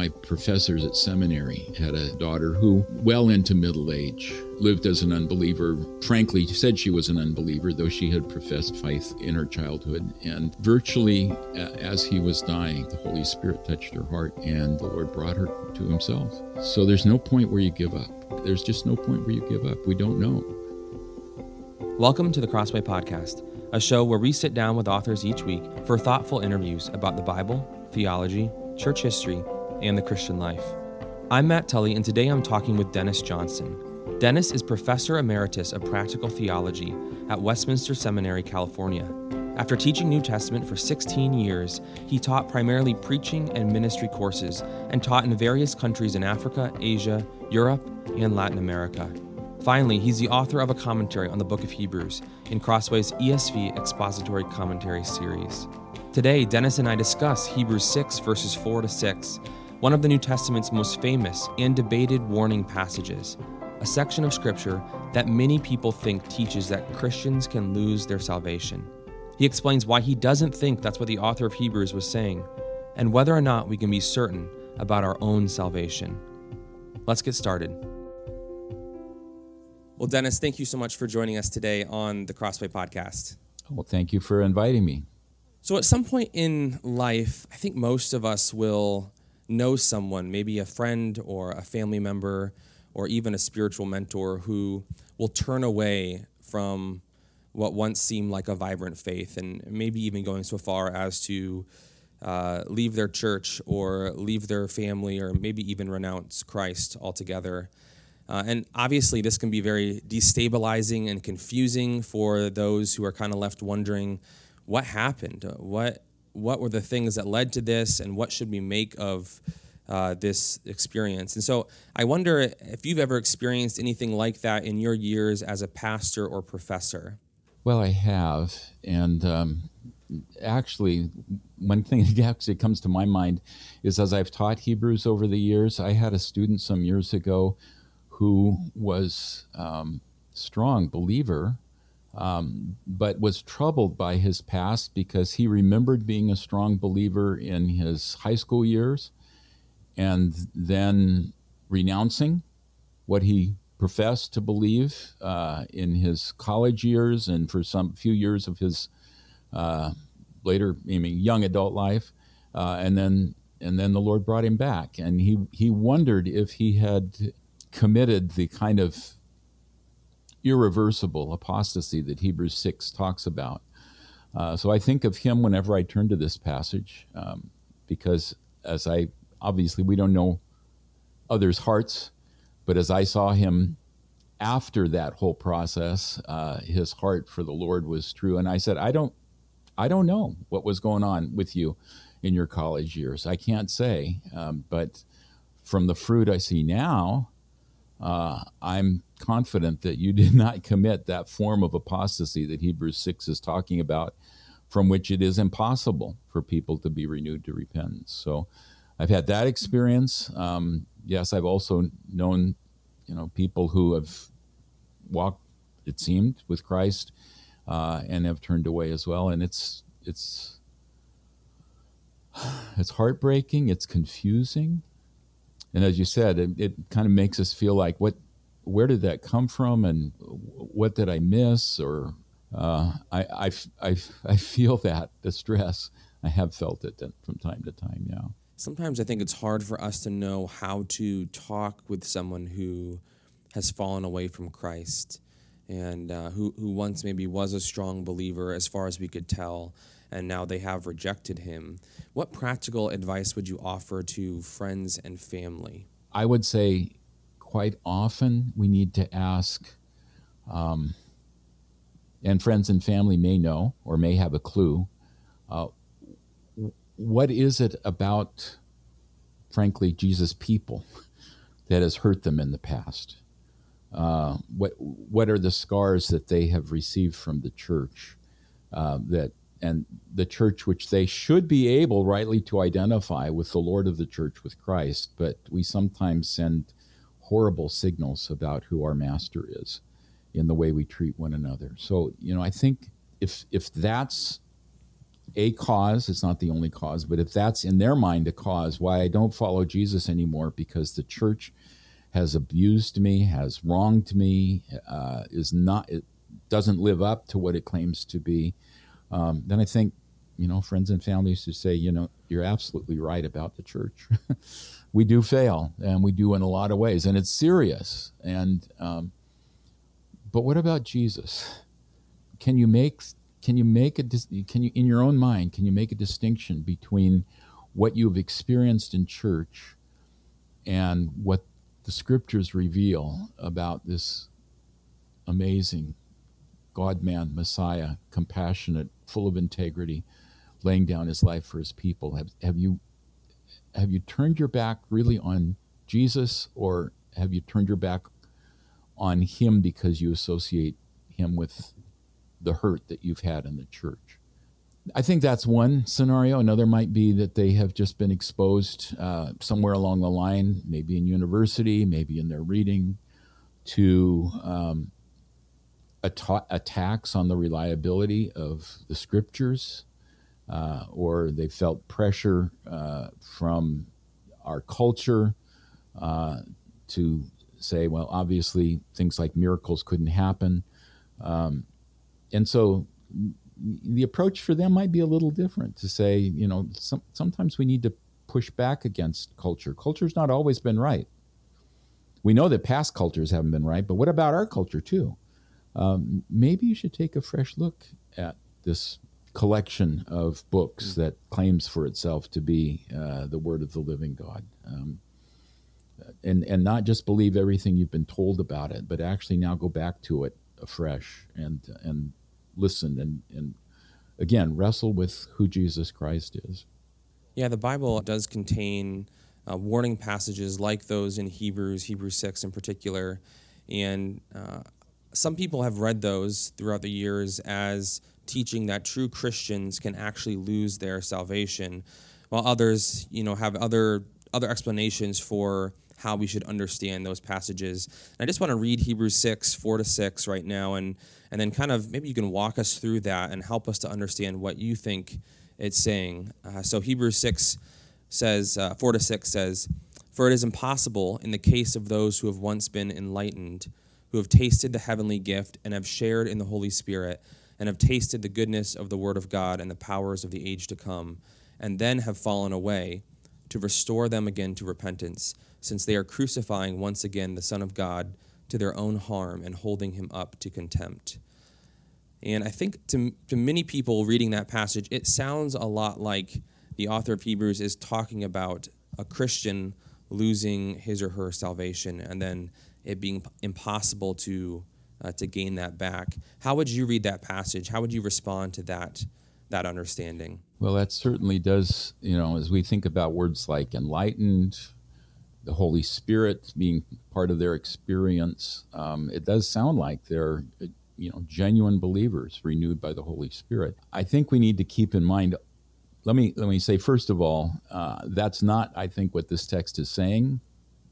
my professors at seminary had a daughter who, well into middle age, lived as an unbeliever. Frankly, said she was an unbeliever, though she had professed faith in her childhood. And virtually, as he was dying, the Holy Spirit touched her heart and the Lord brought her to himself. So there's no point where you give up. There's just no point where you give up. We don't know. Welcome to the Crossway Podcast, a show where we sit down with authors each week for thoughtful interviews about the Bible, theology, church history, and the Christian life. I'm Matt Tully, and today I'm talking with Dennis Johnson. Dennis is Professor Emeritus of Practical Theology at Westminster Seminary, California. After teaching New Testament for 16 years, he taught primarily preaching and ministry courses and taught in various countries in Africa, Asia, Europe, and Latin America. Finally, he's the author of a commentary on the book of Hebrews in Crossway's ESV Expository Commentary series. Today, Dennis and I discuss Hebrews 6, verses 4 to 6, one of the New Testament's most famous and debated warning passages, a section of Scripture that many people think teaches that Christians can lose their salvation. He explains why he doesn't think that's what the author of Hebrews was saying, and whether or not we can be certain about our own salvation. Let's get started. Well, Dennis, thank you so much for joining us today on the Crossway podcast. Well, thank you for inviting me. So, at some point in life, I think most of us will know someone, maybe a friend or a family member or even a spiritual mentor, who will turn away from what once seemed like a vibrant faith and maybe even going so far as to uh, leave their church or leave their family or maybe even renounce Christ altogether. Uh, and obviously, this can be very destabilizing and confusing for those who are kind of left wondering what happened? What what were the things that led to this, and what should we make of uh, this experience? And so, I wonder if you've ever experienced anything like that in your years as a pastor or professor. Well, I have, and um, actually, one thing that actually comes to my mind is as I've taught Hebrews over the years, I had a student some years ago who was um, strong believer um, but was troubled by his past because he remembered being a strong believer in his high school years and then renouncing what he professed to believe uh, in his college years and for some few years of his uh, later, I mean, young adult life, uh, and then and then the Lord brought him back, and he he wondered if he had committed the kind of irreversible apostasy that Hebrews 6 talks about. Uh, so I think of him whenever I turn to this passage, um, because as I obviously we don't know others' hearts, but as I saw him after that whole process, uh, his heart for the Lord was true. And I said, I don't, I don't know what was going on with you in your college years. I can't say, um, but from the fruit I see now, uh, I'm confident that you did not commit that form of apostasy that Hebrews 6 is talking about, from which it is impossible for people to be renewed to repentance. So I've had that experience. Um, yes, I've also known, you know, people who have walked, it seemed, with Christ uh, and have turned away as well. And it's it's it's heartbreaking. It's confusing. And as you said, it, it kind of makes us feel like what where did that come from and what did I miss? Or uh, I, I, I, I feel that distress. I have felt it from time to time, yeah. Sometimes I think it's hard for us to know how to talk with someone who has fallen away from Christ and uh, who, who once maybe was a strong believer as far as we could tell, and now they have rejected him. What practical advice would you offer to friends and family? I would say quite often we need to ask, um, and friends and family may know or may have a clue, uh, what is it about, frankly, Jesus' people that has hurt them in the past? Uh, what what are the scars that they have received from the church uh, that and the church which they should be able rightly to identify with the Lord of the church with Christ, but we sometimes send horrible signals about who our master is in the way we treat one another. So, you know, I think if if that's a cause, it's not the only cause, but if that's in their mind a cause why I don't follow Jesus anymore because the church has abused me, has wronged me, uh, is not, it doesn't live up to what it claims to be, um, then I think, you know, friends and families to say, you know, you're absolutely right about the church. we do fail, and we do in a lot of ways, and it's serious. And um, but what about Jesus? Can you make can you make a can you in your own mind can you make a distinction between what you've experienced in church and what the scriptures reveal about this amazing God man, Messiah, compassionate, full of integrity, laying down his life for his people. Have, have you have you turned your back really on Jesus or have you turned your back on him because you associate him with the hurt that you've had in the church? I think that's one scenario. Another might be that they have just been exposed uh, somewhere along the line, maybe in university, maybe in their reading, to um, at- attacks on the reliability of the scriptures, uh, or they felt pressure uh, from our culture uh, to say, well, obviously things like miracles couldn't happen. Um, and so the approach for them might be a little different to say, you know, some, sometimes we need to push back against culture. Culture's not always been right. We know that past cultures haven't been right, but what about our culture too? Um, maybe you should take a fresh look at this collection of books that claims for itself to be uh, the Word of the living God. Um, and, and not just believe everything you've been told about it, but actually now go back to it afresh and, and listen and, and again, wrestle with who Jesus Christ is. Yeah, the Bible does contain uh, warning passages like those in Hebrews, Hebrews 6 in particular. And uh, some people have read those throughout the years as teaching that true Christians can actually lose their salvation, while others, you know, have other other explanations for how we should understand those passages. And I just want to read Hebrews 6, 4 to 6 right now, and, and then kind of maybe you can walk us through that and help us to understand what you think it's saying. Uh, so Hebrews 6 says, uh, 4 to 6 says, For it is impossible in the case of those who have once been enlightened who have tasted the heavenly gift and have shared in the Holy Spirit and have tasted the goodness of the Word of God and the powers of the age to come, and then have fallen away, to restore them again to repentance, since they are crucifying once again the Son of God to their own harm and holding him up to contempt. And I think to, to many people reading that passage, it sounds a lot like the author of Hebrews is talking about a Christian losing his or her salvation and then it being impossible to uh, to gain that back. How would you read that passage? How would you respond to that that understanding? Well, that certainly does. You know, as we think about words like enlightened, the Holy Spirit being part of their experience, um, it does sound like they're you know genuine believers renewed by the Holy Spirit. I think we need to keep in mind. Let me let me say first of all, uh, that's not I think what this text is saying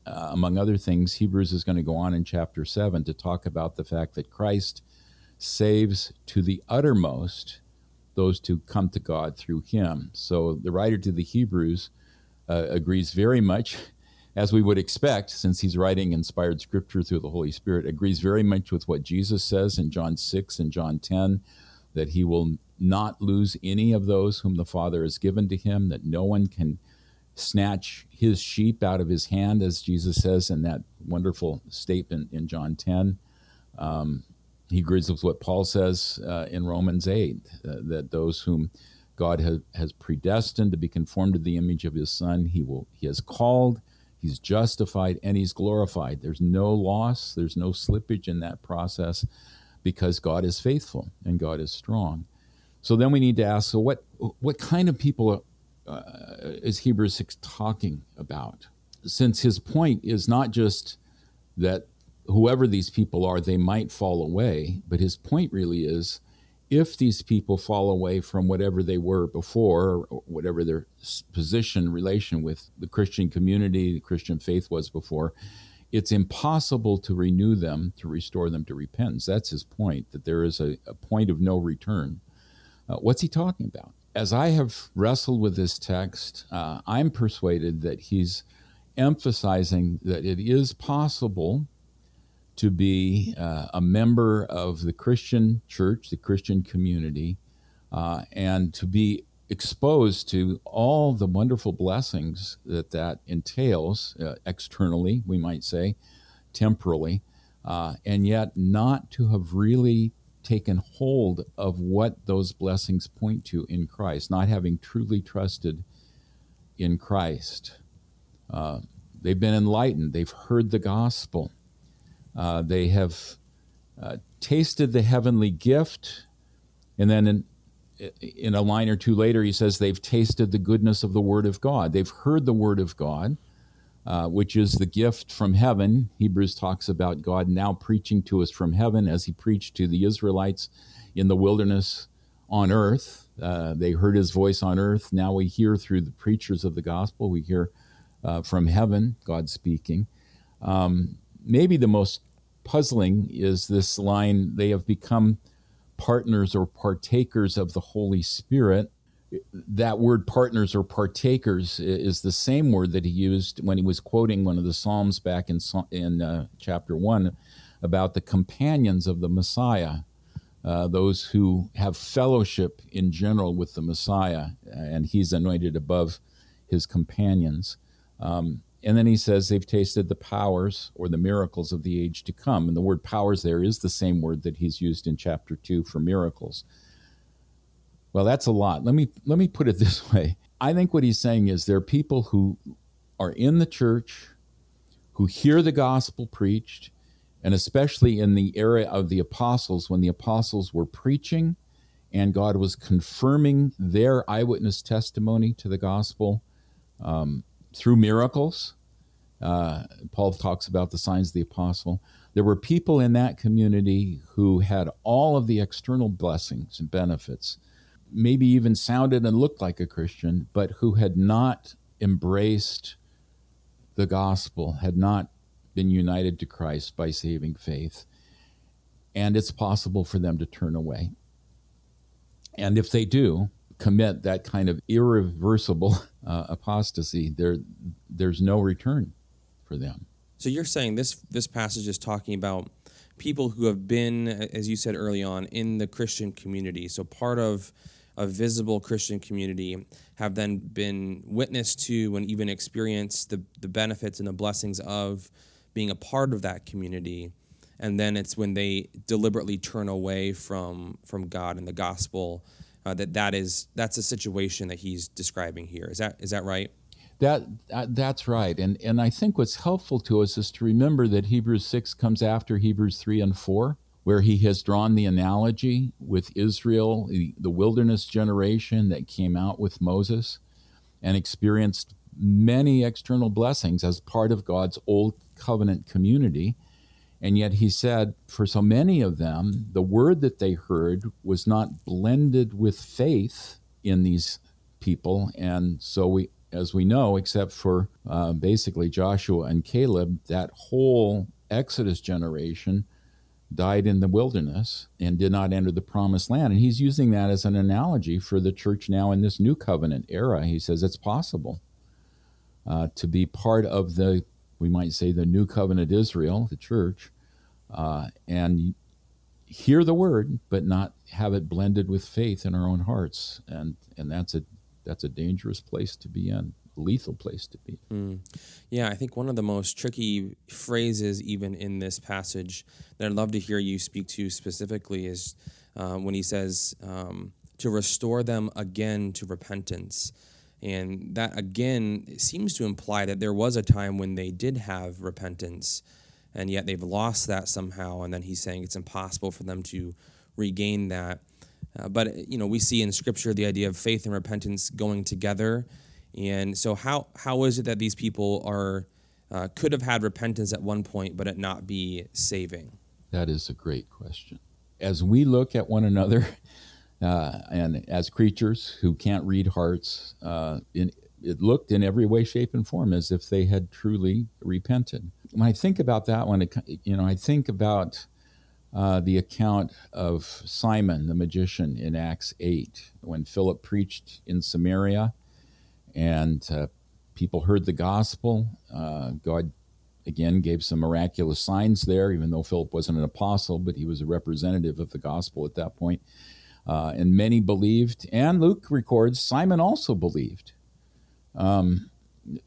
uh, among other things, Hebrews is going to go on in chapter 7 to talk about the fact that Christ saves to the uttermost those who come to God through him. So the writer to the Hebrews uh, agrees very much, as we would expect, since he's writing inspired scripture through the Holy Spirit, agrees very much with what Jesus says in John 6 and John 10 that he will not lose any of those whom the Father has given to him, that no one can snatch his sheep out of his hand, as Jesus says in that wonderful statement in John 10. Um, he agrees with what Paul says uh, in Romans 8 uh, that those whom God has, has predestined to be conformed to the image of his Son, he, will, he has called, he's justified, and he's glorified. There's no loss, there's no slippage in that process because God is faithful and God is strong. So then we need to ask so, what, what kind of people uh, is Hebrews 6 talking about? Since his point is not just that whoever these people are, they might fall away, but his point really is if these people fall away from whatever they were before, or whatever their position, relation with the Christian community, the Christian faith was before, it's impossible to renew them, to restore them to repentance. That's his point, that there is a, a point of no return. Uh, what's he talking about? As I have wrestled with this text, uh, I'm persuaded that he's emphasizing that it is possible to be uh, a member of the Christian church, the Christian community, uh, and to be exposed to all the wonderful blessings that that entails uh, externally, we might say, temporally, uh, and yet not to have really taken hold of what those blessings point to in Christ, not having truly trusted in Christ. Uh, they've been enlightened, they've heard the gospel, uh, they have uh, tasted the heavenly gift, and then in, in a line or two later, he says they've tasted the goodness of the Word of God. They've heard the Word of God, uh, which is the gift from heaven. Hebrews talks about God now preaching to us from heaven as he preached to the Israelites in the wilderness on earth. Uh, they heard his voice on earth. Now we hear through the preachers of the gospel, we hear uh, from heaven, God speaking. Um, maybe the most puzzling is this line they have become partners or partakers of the Holy Spirit. That word partners or partakers is the same word that he used when he was quoting one of the Psalms back in, in uh, chapter 1 about the companions of the Messiah, uh, those who have fellowship in general with the Messiah, and he's anointed above his companions. Um, and then he says they've tasted the powers or the miracles of the age to come. And the word powers there is the same word that he's used in chapter 2 for miracles. Well, that's a lot. Let me let me put it this way. I think what he's saying is there are people who are in the church who hear the gospel preached, and especially in the era of the apostles when the apostles were preaching and God was confirming their eyewitness testimony to the gospel. Um, through miracles. Uh, Paul talks about the signs of the apostle. There were people in that community who had all of the external blessings and benefits, maybe even sounded and looked like a Christian, but who had not embraced the gospel, had not been united to Christ by saving faith. And it's possible for them to turn away. And if they do, commit that kind of irreversible uh, apostasy, there there's no return for them. So you're saying this this passage is talking about people who have been, as you said early on, in the Christian community. So part of a visible Christian community have then been witness to and even experienced the, the benefits and the blessings of being a part of that community. And then it's when they deliberately turn away from from God and the gospel uh, that that is that's a situation that he's describing here. Is that is that right? That uh, that's right, and and I think what's helpful to us is to remember that Hebrews six comes after Hebrews three and four, where he has drawn the analogy with Israel, the, the wilderness generation that came out with Moses, and experienced many external blessings as part of God's old covenant community and yet he said, for so many of them, the word that they heard was not blended with faith in these people. And so we, as we know, except for uh, basically Joshua and Caleb, that whole Exodus generation died in the wilderness and did not enter the promised land. And he's using that as an analogy for the church now in this new covenant era. He says it's possible uh, to be part of the we might say the new covenant Israel, the church, uh, and hear the word, but not have it blended with faith in our own hearts, and and that's a that's a dangerous place to be in, lethal place to be. Mm. Yeah, I think one of the most tricky phrases, even in this passage, that I'd love to hear you speak to specifically is uh, when he says um, to restore them again to repentance. And that again seems to imply that there was a time when they did have repentance, and yet they've lost that somehow. And then he's saying it's impossible for them to regain that. Uh, but you know, we see in Scripture the idea of faith and repentance going together. And so, how how is it that these people are uh, could have had repentance at one point, but it not be saving? That is a great question. As we look at one another uh, and as creatures who can't read hearts, uh, in, it looked in every way, shape, and form as if they had truly repented. When I think about that one, you know, I think about uh, the account of Simon the magician in Acts 8 when Philip preached in Samaria and uh, people heard the gospel. Uh, God again gave some miraculous signs there, even though Philip wasn't an apostle, but he was a representative of the gospel at that point. Uh, and many believed, and Luke records Simon also believed. Um,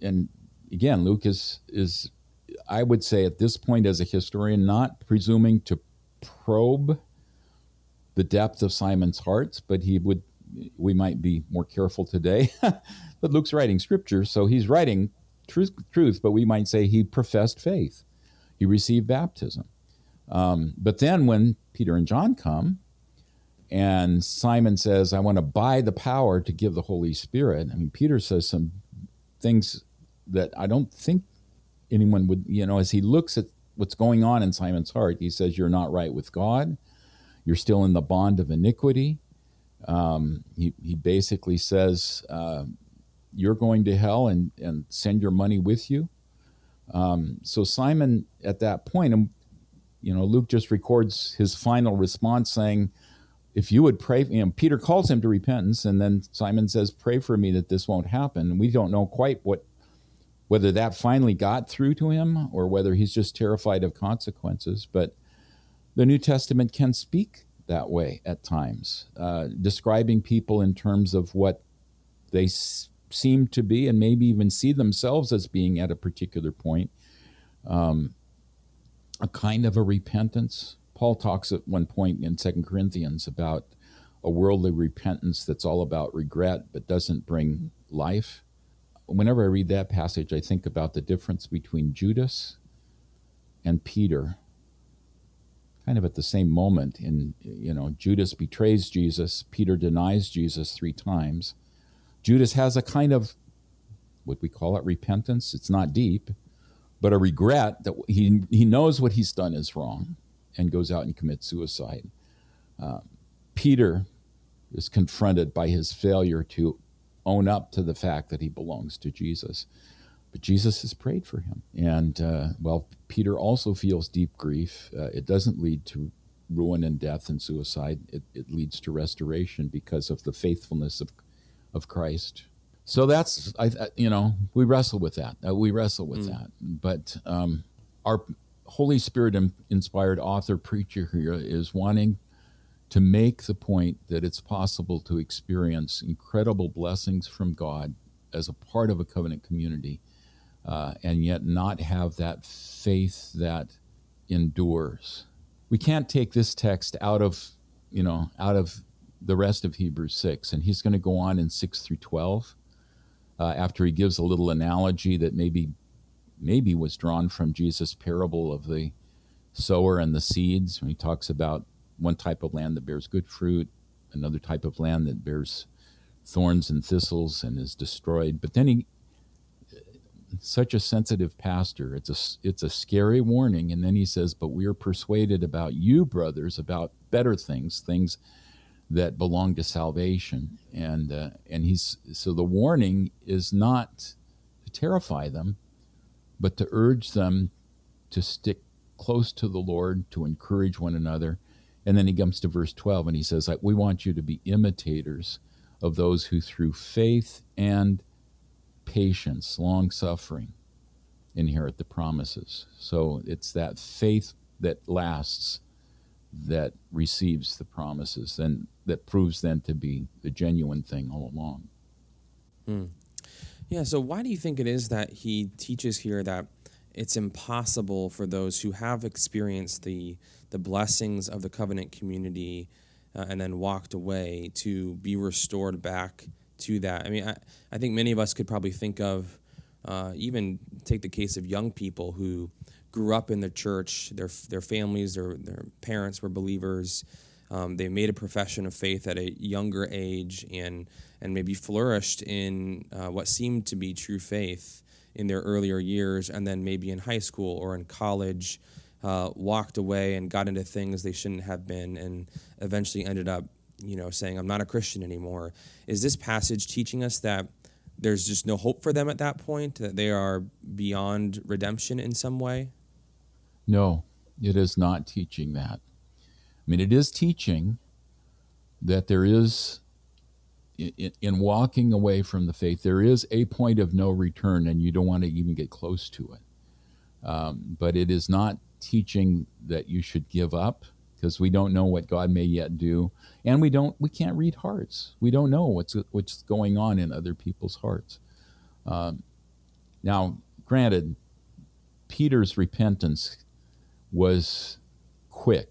and again, Luke is is I would say at this point as a historian, not presuming to probe the depth of Simon's hearts, but he would we might be more careful today. but Luke's writing scripture, so he's writing truth, truth, but we might say he professed faith. He received baptism. Um, but then when Peter and John come, and Simon says, I want to buy the power to give the Holy Spirit. I mean, Peter says some things that I don't think anyone would, you know, as he looks at what's going on in Simon's heart, he says, You're not right with God. You're still in the bond of iniquity. Um, he, he basically says, uh, You're going to hell and, and send your money with you. Um, so Simon, at that point, and you know, Luke just records his final response saying, if you would pray, you know, Peter calls him to repentance, and then Simon says, "Pray for me that this won't happen." And we don't know quite what, whether that finally got through to him or whether he's just terrified of consequences. But the New Testament can speak that way at times, uh, describing people in terms of what they s- seem to be, and maybe even see themselves as being at a particular point. Um, a kind of a repentance Paul talks at one point in Second Corinthians about a worldly repentance that's all about regret but doesn't bring life. Whenever I read that passage, I think about the difference between Judas and Peter. Kind of at the same moment, in you know, Judas betrays Jesus, Peter denies Jesus three times. Judas has a kind of what we call it repentance. It's not deep, but a regret that he he knows what he's done is wrong and goes out and commits suicide. Uh, Peter is confronted by his failure to own up to the fact that he belongs to Jesus. But Jesus has prayed for him. And uh, well, Peter also feels deep grief. Uh, it doesn't lead to ruin and death and suicide, it, it, leads to restoration because of the faithfulness of, of Christ. So that's, I, you know, we wrestle with that. Uh, we wrestle with mm. that. But um, our Holy Spirit inspired author preacher here is wanting to make the point that it's possible to experience incredible blessings from God as a part of a covenant community uh, and yet not have that faith that endures. We can't take this text out of, you know, out of the rest of Hebrews 6. And he's going to go on in 6 through 12 uh, after he gives a little analogy that maybe maybe was drawn from Jesus' parable of the sower and the seeds when he talks about one type of land that bears good fruit, another type of land that bears thorns and thistles and is destroyed. But then he, such a sensitive pastor, it's a it's a scary warning. And then he says, "But we are persuaded about you, brothers, about better things, things that belong to salvation." And uh, and he's so the warning is not to terrify them, but to urge them to stick close to the Lord, to encourage one another. And then he comes to verse 12 and he says, "Like We want you to be imitators of those who, through faith and patience, long suffering, inherit the promises. So it's that faith that lasts that receives the promises and that proves then to be the genuine thing all along. Hmm. Yeah, so why do you think it is that he teaches here that it's impossible for those who have experienced the the blessings of the covenant community uh, and then walked away to be restored back to that? I mean, I, I think many of us could probably think of uh, even take the case of young people who grew up in the church, their their families, their their parents were believers. Um, they made a profession of faith at a younger age and and maybe flourished in uh, what seemed to be true faith in their earlier years, and then maybe in high school or in college, uh, walked away and got into things they shouldn't have been, and eventually ended up, you know, saying, "I'm not a Christian anymore." Is this passage teaching us that? There's just no hope for them at that point, that they are beyond redemption in some way? No, it is not teaching that. I mean, it is teaching that there is, in, in walking away from the faith, there is a point of no return, and you don't want to even get close to it. Um, but it is not teaching that you should give up because we don't know what God may yet do, and we don't we can't read hearts. We don't know what's what's going on in other people's hearts. Um, now, granted, Peter's repentance was quick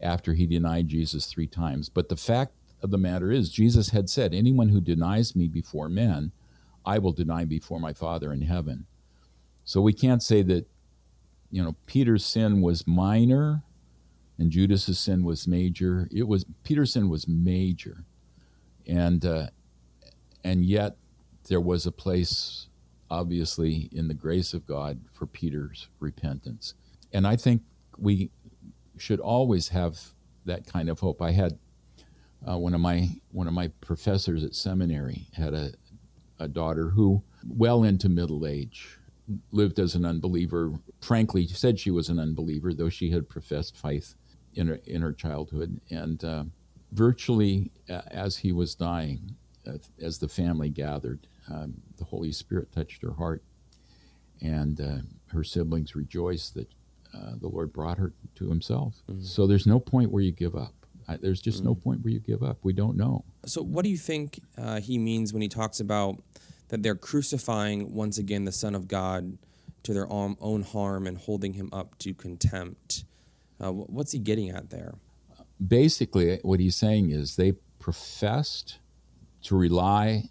after he denied Jesus three times, but the fact of the matter is, Jesus had said, "Anyone who denies me before men, I will deny before my Father in heaven." So we can't say that you know Peter's sin was minor and Judas's sin was major. It was Peter's sin was major, and uh, and yet there was a place, obviously, in the grace of God for Peter's repentance, and I think we should always have that kind of hope. I had uh, one of my one of my professors at seminary had a a daughter who, well into middle age, lived as an unbeliever. Frankly, said she was an unbeliever, though she had professed faith in her, in her childhood. And uh, virtually uh, as he was dying, uh, as the family gathered, um, the Holy Spirit touched her heart. And uh, her siblings rejoiced that uh, the Lord brought her to himself. Mm-hmm. So there's no point where you give up. I, there's just mm-hmm. no point where you give up. We don't know. So, what do you think uh, he means when he talks about that they're crucifying once again the Son of God to their own harm and holding him up to contempt? Uh, what's he getting at there? Basically, what he's saying is they professed to rely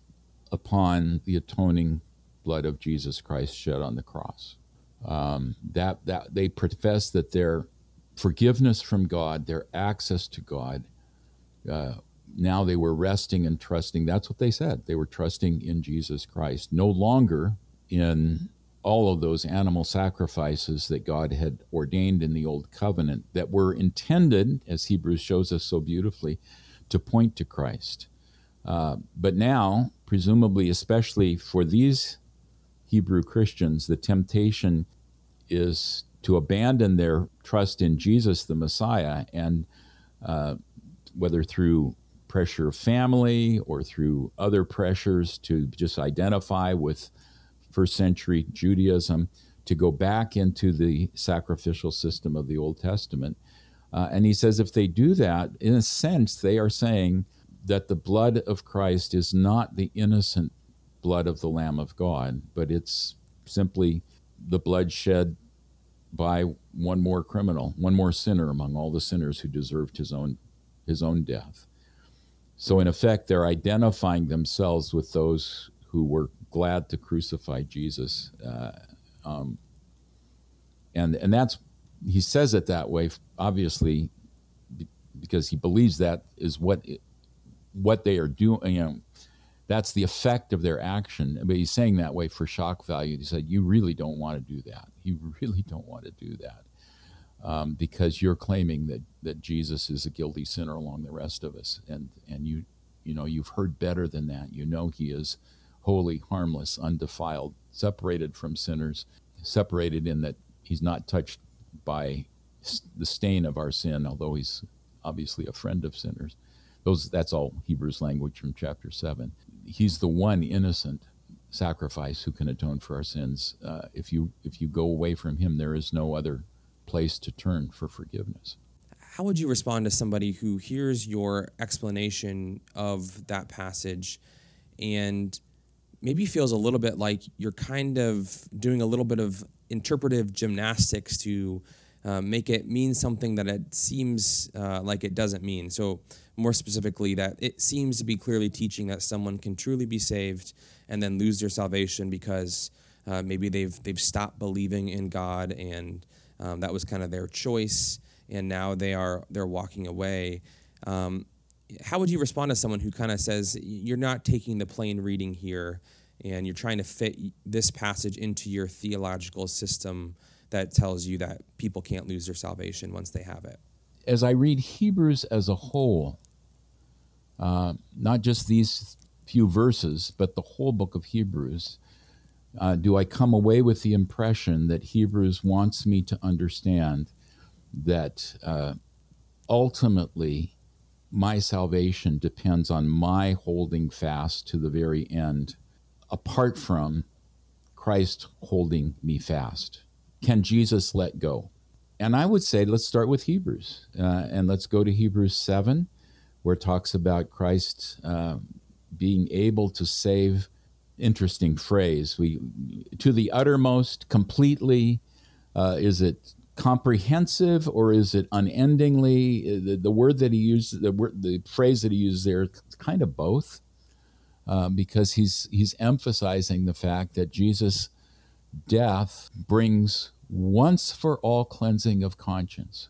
upon the atoning blood of Jesus Christ shed on the cross. Um, that that they profess that their forgiveness from God, their access to God, uh, now they were resting and trusting. That's what they said. They were trusting in Jesus Christ, no longer in all of those animal sacrifices that God had ordained in the Old Covenant that were intended, as Hebrews shows us so beautifully, to point to Christ. Uh, but now, presumably, especially for these Hebrew Christians, the temptation is to abandon their trust in Jesus, the Messiah, and uh, whether through pressure of family or through other pressures to just identify with first century Judaism to go back into the sacrificial system of the Old Testament. Uh, and he says if they do that, in a sense, they are saying that the blood of Christ is not the innocent blood of the Lamb of God, but it's simply the blood shed by one more criminal, one more sinner among all the sinners who deserved his own his own death. So in effect, they're identifying themselves with those who were glad to crucify Jesus. Uh, um, and and that's he says it that way, obviously, because he believes that is what it, what they are doing. You know, that's the effect of their action. But he's saying that way for shock value. He said, "You really don't want to do that. You really don't want to do that." Um, because you're claiming that, that Jesus is a guilty sinner along the rest of us, and and you you know you've heard better than that. You know he is holy, harmless, undefiled, separated from sinners, separated in that he's not touched by the stain of our sin, although he's obviously a friend of sinners. Those that's all Hebrews language from chapter seven. He's the one innocent sacrifice who can atone for our sins. Uh, if you if you go away from him, there is no other place to turn for forgiveness. How would you respond to somebody who hears your explanation of that passage and maybe feels a little bit like you're kind of doing a little bit of interpretive gymnastics to uh, make it mean something that it seems uh, like it doesn't mean. So, more specifically, that it seems to be clearly teaching that someone can truly be saved and then lose their salvation because uh, maybe they've they've stopped believing in God and um, that was kind of their choice, and now they are they're walking away. Um, how would you respond to someone who kind of says you're not taking the plain reading here and you're trying to fit this passage into your theological system that tells you that people can't lose their salvation once they have it? As i read hebrews as a whole uh, not just these few verses but the whole book of hebrews uh, do i come away with the impression that hebrews wants me to understand that uh, ultimately my salvation depends on my holding fast to the very end, apart from Christ holding me fast. Can Jesus let go? And I would say let's start with Hebrews uh, and let's go to Hebrews 7, where it talks about Christ uh, being able to save. Interesting phrase. We to the uttermost, completely. Uh, is it comprehensive or is it unendingly? The, the word that he used, the word, the phrase that he used there, kind of both, uh, because he's he's emphasizing the fact that Jesus' death brings once for all cleansing of conscience.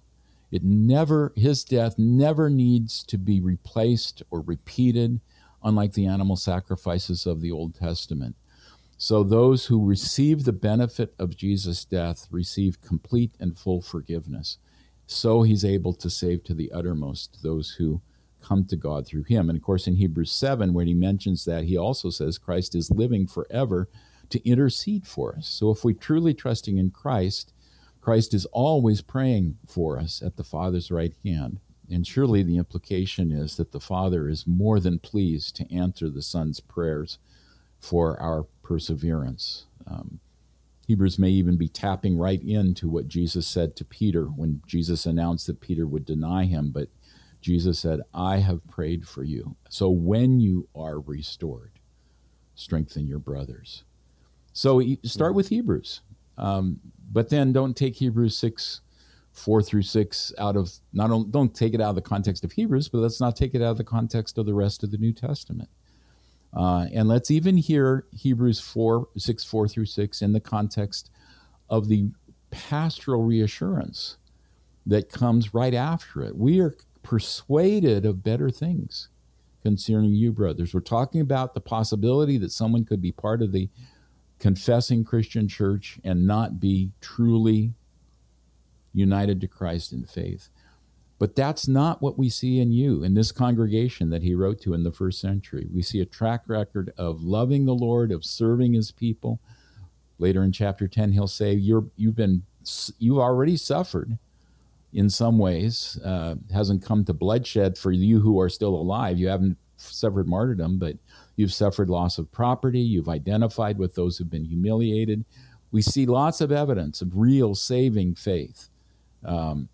It never his death never needs to be replaced or repeated, unlike the animal sacrifices of the Old Testament. So those who receive the benefit of Jesus' death receive complete and full forgiveness. So he's able to save to the uttermost those who come to God through him. And of course, in Hebrews 7, when he mentions that, he also says Christ is living forever to intercede for us. So if we're truly trusting in Christ, Christ is always praying for us at the Father's right hand. And surely the implication is that the Father is more than pleased to answer the Son's prayers for our perseverance. Um, Hebrews may even be tapping right into what Jesus said to Peter when Jesus announced that Peter would deny him. But Jesus said, I have prayed for you. So when you are restored, strengthen your brothers. So start with Hebrews. Um, but then don't take Hebrews 6, 4 through 6 out of, not only, don't take it out of the context of Hebrews, but let's not take it out of the context of the rest of the New Testament. Uh, and let's even hear Hebrews 4, 6, 4 through 6 in the context of the pastoral reassurance that comes right after it. We are persuaded of better things concerning you, brothers. We're talking about the possibility that someone could be part of the confessing Christian church and not be truly united to Christ in faith. But that's not what we see in you, in this congregation that he wrote to in the first century. We see a track record of loving the Lord, of serving his people. Later in chapter 10, he'll say, You're, You've been, you've already suffered in some ways. Uh, hasn't come to bloodshed for you who are still alive. You haven't suffered martyrdom, but you've suffered loss of property. You've identified with those who've been humiliated. We see lots of evidence of real saving faith. Um,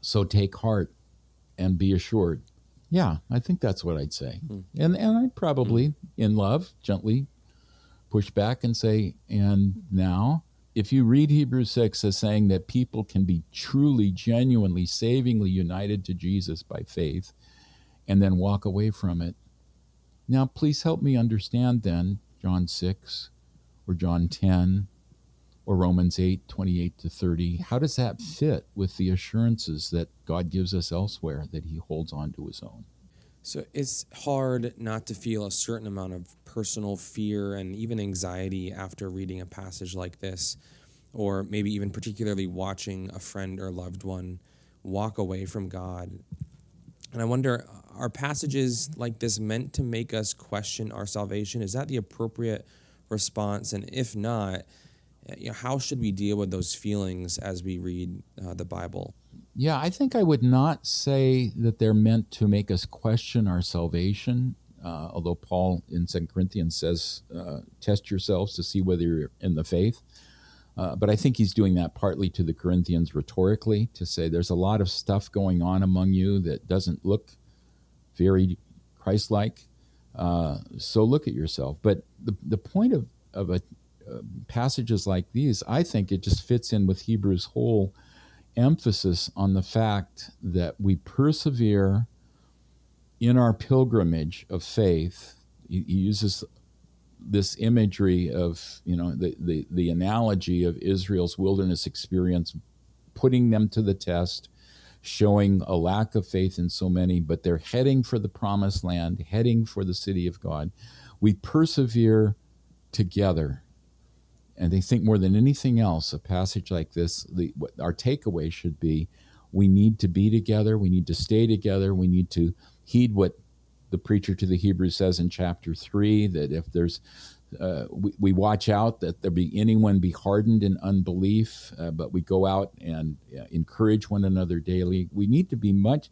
so take heart and be assured. Yeah, I think that's what I'd say. Mm. And and I'd probably, mm. in love, gently push back and say, and now, if you read Hebrews 6 as saying that people can be truly, genuinely, savingly united to Jesus by faith and then walk away from it, now please help me understand then John 6 or John 10 or Romans 8, 28 to 30, how does that fit with the assurances that God gives us elsewhere that he holds on to his own? So it's hard not to feel a certain amount of personal fear and even anxiety after reading a passage like this, or maybe even particularly watching a friend or loved one walk away from God. And I wonder are passages like this meant to make us question our salvation? Is that the appropriate response? And if not, you know, how should we deal with those feelings as we read uh, the Bible? Yeah, I think I would not say that they're meant to make us question our salvation. Uh, although Paul in Second Corinthians says, uh, "Test yourselves to see whether you're in the faith." Uh, but I think he's doing that partly to the Corinthians rhetorically to say there's a lot of stuff going on among you that doesn't look very Christ-like. Uh, so look at yourself. But the the point of of a passages like these, I think it just fits in with Hebrews' whole emphasis on the fact that we persevere in our pilgrimage of faith. He, uses this imagery of, you know, the, the, the analogy of Israel's wilderness experience, putting them to the test, showing a lack of faith in so many, but they're heading for the promised land, heading for the city of God. We persevere together and they think more than anything else, a passage like this, the, our takeaway should be we need to be together, we need to stay together, we need to heed what the preacher to the Hebrews says in chapter 3 that if there's uh, we, we watch out that there be anyone be hardened in unbelief, uh, but we go out and uh, encourage one another daily. We need to be much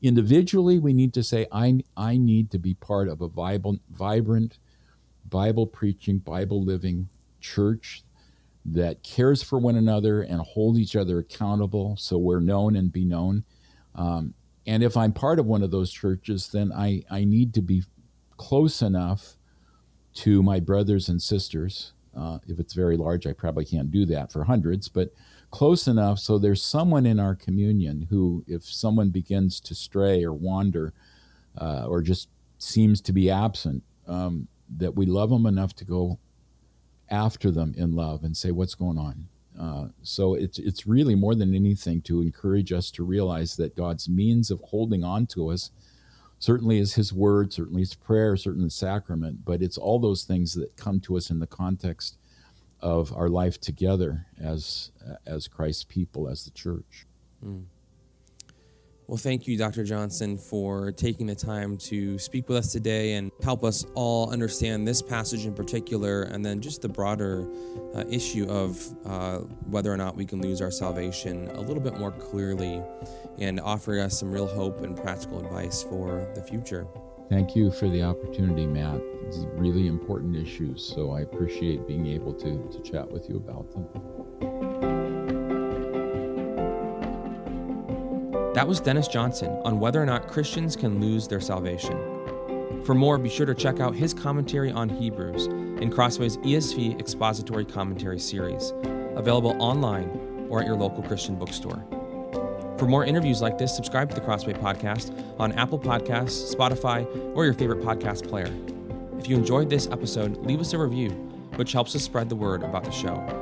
individually. We need to say, I I need to be part of a vibrant, vibrant, Bible preaching, Bible living church that cares for one another and hold each other accountable, so we're known and be known. Um, and if I'm part of one of those churches, then I I need to be close enough to my brothers and sisters. Uh, if it's very large, I probably can't do that for hundreds, but close enough so there's someone in our communion who, if someone begins to stray or wander uh, or just seems to be absent, um, that we love them enough to go after them in love and say, What's going on? Uh, so it's it's really more than anything to encourage us to realize that God's means of holding on to us certainly is his word, certainly is prayer, certainly sacrament, but it's all those things that come to us in the context of our life together as as Christ's people, as the church. Mm. Well, thank you, Dr. Johnson, for taking the time to speak with us today and help us all understand this passage in particular, and then just the broader uh, issue of uh, whether or not we can lose our salvation a little bit more clearly and offering us some real hope and practical advice for the future. Thank you for the opportunity, Matt. These really important issues, so I appreciate being able to, to chat with you about them. That was Dennis Johnson on whether or not Christians can lose their salvation. For more, be sure to check out his commentary on Hebrews in Crossway's ESV Expository Commentary series, available online or at your local Christian bookstore. For more interviews like this, subscribe to the Crossway Podcast on Apple Podcasts, Spotify, or your favorite podcast player. If you enjoyed this episode, leave us a review, which helps us spread the word about the show.